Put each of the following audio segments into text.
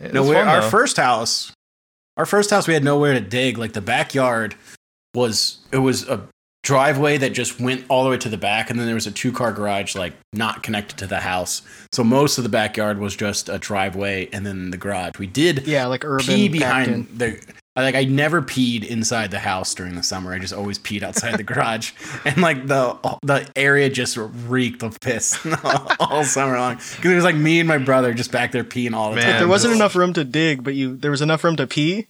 It's No, we fun, our though. first house, our first house, we had nowhere to dig. Like the backyard was, it was a driveway that just went all the way to the back, and then there was a two car garage like not connected to the house. So most of the backyard was just a driveway, and then the garage. We did Yeah, like urban. pee behind the. I- Like I never peed inside the house during the summer. I just always peed outside the garage, and like the the area just reeked of piss all summer long. Because it was like me and my brother just back there peeing all the Man, time. There wasn't enough room to dig, but you there was enough room to pee.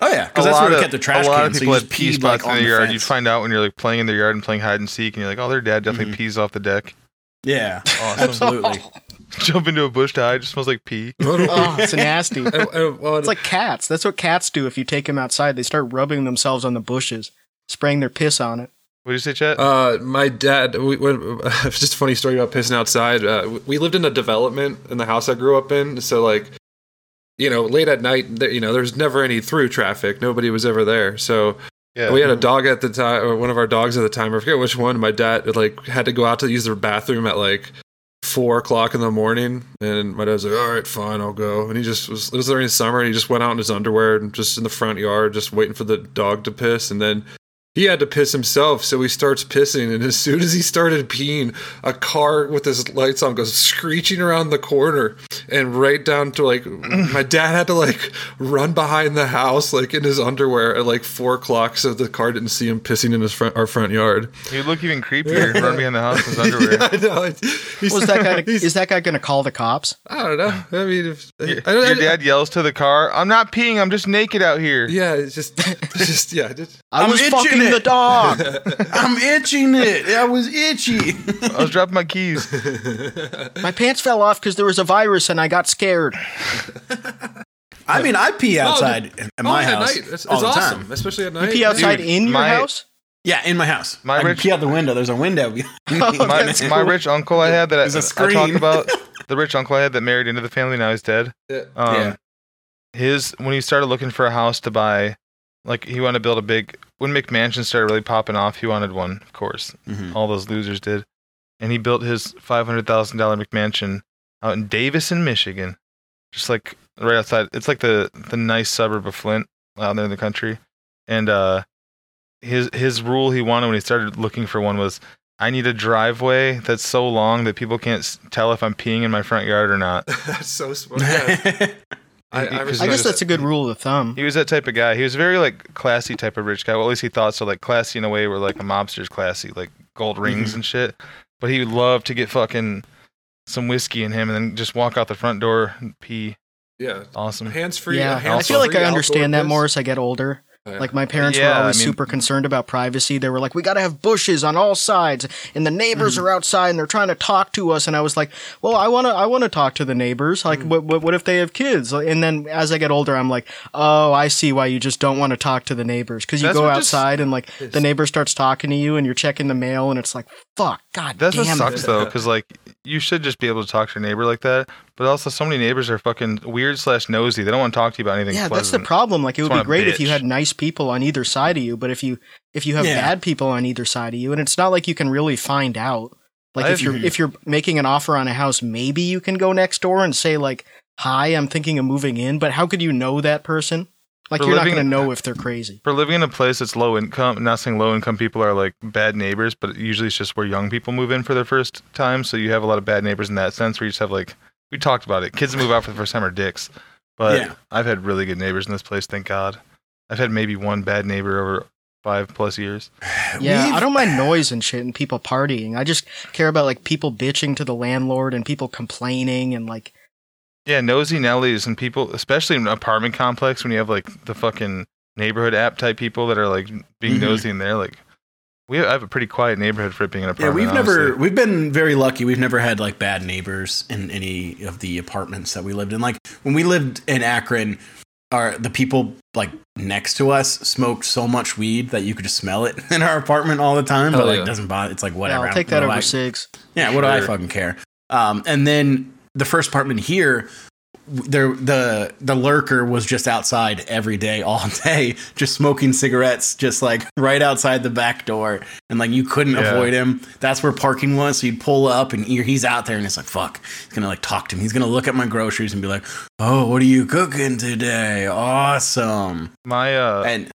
Oh yeah, because that's where we of- kept the trash A lot can. of people you had pee spots like, in the their yard. You'd find out when you're like playing in their yard and playing hide and seek, and you're like, "Oh, their dad definitely Mhm. pees off the deck." Yeah, Awesome. absolutely. Jump into a bush to hide. Just smells like pee. Oh, it's nasty. I- I- well, It's like cats. That's what cats do if you take them outside. They start rubbing themselves on the bushes, spraying their piss on it. What did you say, Chet? Uh, my dad. We, when, just a funny story about pissing outside. Uh, we lived in a development in the house I grew up in. So like, you know, late at night, you know, there's never any through traffic. Nobody was ever there. So yeah. we had a dog at the time, or one of our dogs at the time. I forget which one. My dad like had to go out to use the bathroom at like four o'clock in the morning, and my dad's like, "All right, fine, I'll go." And he just was. It was during the summer, and he just went out in his underwear and just in the front yard, just waiting for the dog to piss, and then. He had to piss himself, so he starts pissing, and as soon as he started peeing, a car with his lights on goes screeching around the corner, and right down to like my dad had to like run behind the house like in his underwear at like four o'clock, so the car didn't see him pissing in his front our front yard. He'd look even creepier. Run behind the house in his underwear. yeah, I know. He's- Was that guy? he's- Is that guy going to call the cops? I don't know. I mean, if, Your, I don't, your dad yells to the car, "I'm not peeing. I'm just naked out here." Yeah, it's just, it's just yeah. Just, I was itching fucking it. the dog. I'm itching it. I was itchy. I was dropping my keys. My pants fell off because there was a virus and I got scared. I mean, I pee outside at oh, my at house night. It's, it's all the awesome, time. especially at You night. pee outside Dude, in your my- house? Yeah, in my house. My I can rich- pee out the window. There's a window. behind me. my, That's my rich uncle I had that I, There's a I talk about the rich uncle I had that married into the family now he's dead. Yeah. Um, Yeah. His when he started looking for a house to buy, like he wanted to build a big. When McMansion started really popping off, he wanted one, of course. Mhm. All those losers did, and he built his five hundred thousand dollar McMansion out in Davison, Michigan, just like right outside. It's like the the nice suburb of Flint out there in the country, and uh, his his rule he wanted when he started looking for one was I need a driveway that's so long that people can't tell if I'm peeing in my front yard or not. That's so smart. Yeah. I, I, I guess just- that's a good rule of thumb. He was that type of guy. He was a very like classy type of rich guy. Well, at least he thought so. Like classy in a way where like a mobster's classy, like gold rings Mhm. and shit. But he would love to get fucking some whiskey in him and then just walk out the front door and pee. yeah. Awesome. Hands free. Yeah, I hands-free feel like I understand that more more. as I get older. Yeah. Like my parents Yeah, were always I mean- super concerned about privacy. They were like, "We got to have bushes on all sides, and the neighbors mm. are outside and they're trying to talk to us." And I was like, "Well, I want to, I want to talk to the neighbors. Like, mm. what, what, what if they have kids?" And then as I get older, I'm like, "Oh, I see why you just don't want to talk to the neighbors because you go what just- outside and like the neighbor starts talking to you and you're checking the mail and it's like, fuck, god That's what damn sucks it." though, because like you should just be able to talk to your neighbor like that. But also, so many neighbors are fucking weird slash nosy. They don't want to talk to you about anything. Yeah, that's the problem. Like it would be want a great if you had nice people on either side of you, but if you if you have Yeah. bad people on either side of you, and it's not like you can really find out. Like if I've- you're if you're making an offer on a house, maybe you can go next door and say like, "Hi, I'm thinking of moving in," but how could you know that person? Like For you're not going to know if they're crazy. For living in a place that's low income, not saying low income people are like bad neighbors, but usually it's just where young people move in for their first time. So you have a lot of bad neighbors in that sense where you just have like, we talked about it. Kids that move out for the first time are dicks. But Yeah. I've had really good neighbors in this place, thank God. I've had maybe one bad neighbor over five plus years. Yeah, We've- I don't mind noise and shit and people partying. I just care about like people bitching to the landlord and people complaining and like Yeah, nosy Nellies and people, especially in an apartment complex when you have like the fucking neighborhood app type people that are like being Mhm. nosy in there. Like, we have, I have a pretty quiet neighborhood for it being an apartment. Yeah, apartment. we've never we've been very lucky. We've never had like bad neighbors in any of the apartments that we lived in. Like when we lived in Akron, our the people like next to us smoked so much weed that you could just smell it in our apartment all the time. Oh, but like yeah. doesn't bother. It's like yeah, whatever. I'll take that what over I- six. Yeah, what do I fucking care? Um, and then the first apartment here, there the the lurker was just outside every day all day just smoking cigarettes just like right outside the back door. And like you couldn't Yeah. avoid him. That's where parking was. So you'd pull up and he's out there and it's like fuck. He's gonna like talk to me. He's gonna look at my groceries and be like oh what are you cooking today? Awesome. My uh, and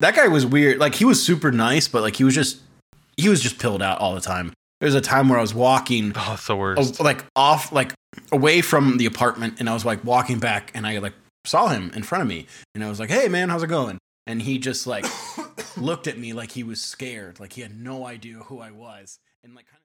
that guy was weird. Like he was super nice but like he was just he was just pilled out all the time there was a time where i was walking oh, it's the worst. like off like away from the apartment and I was like walking back and I like saw him in front of me and I was like, "Hey man, how's it going?" And he just like looked at me like he was scared, like he had no idea who I was. And like kind of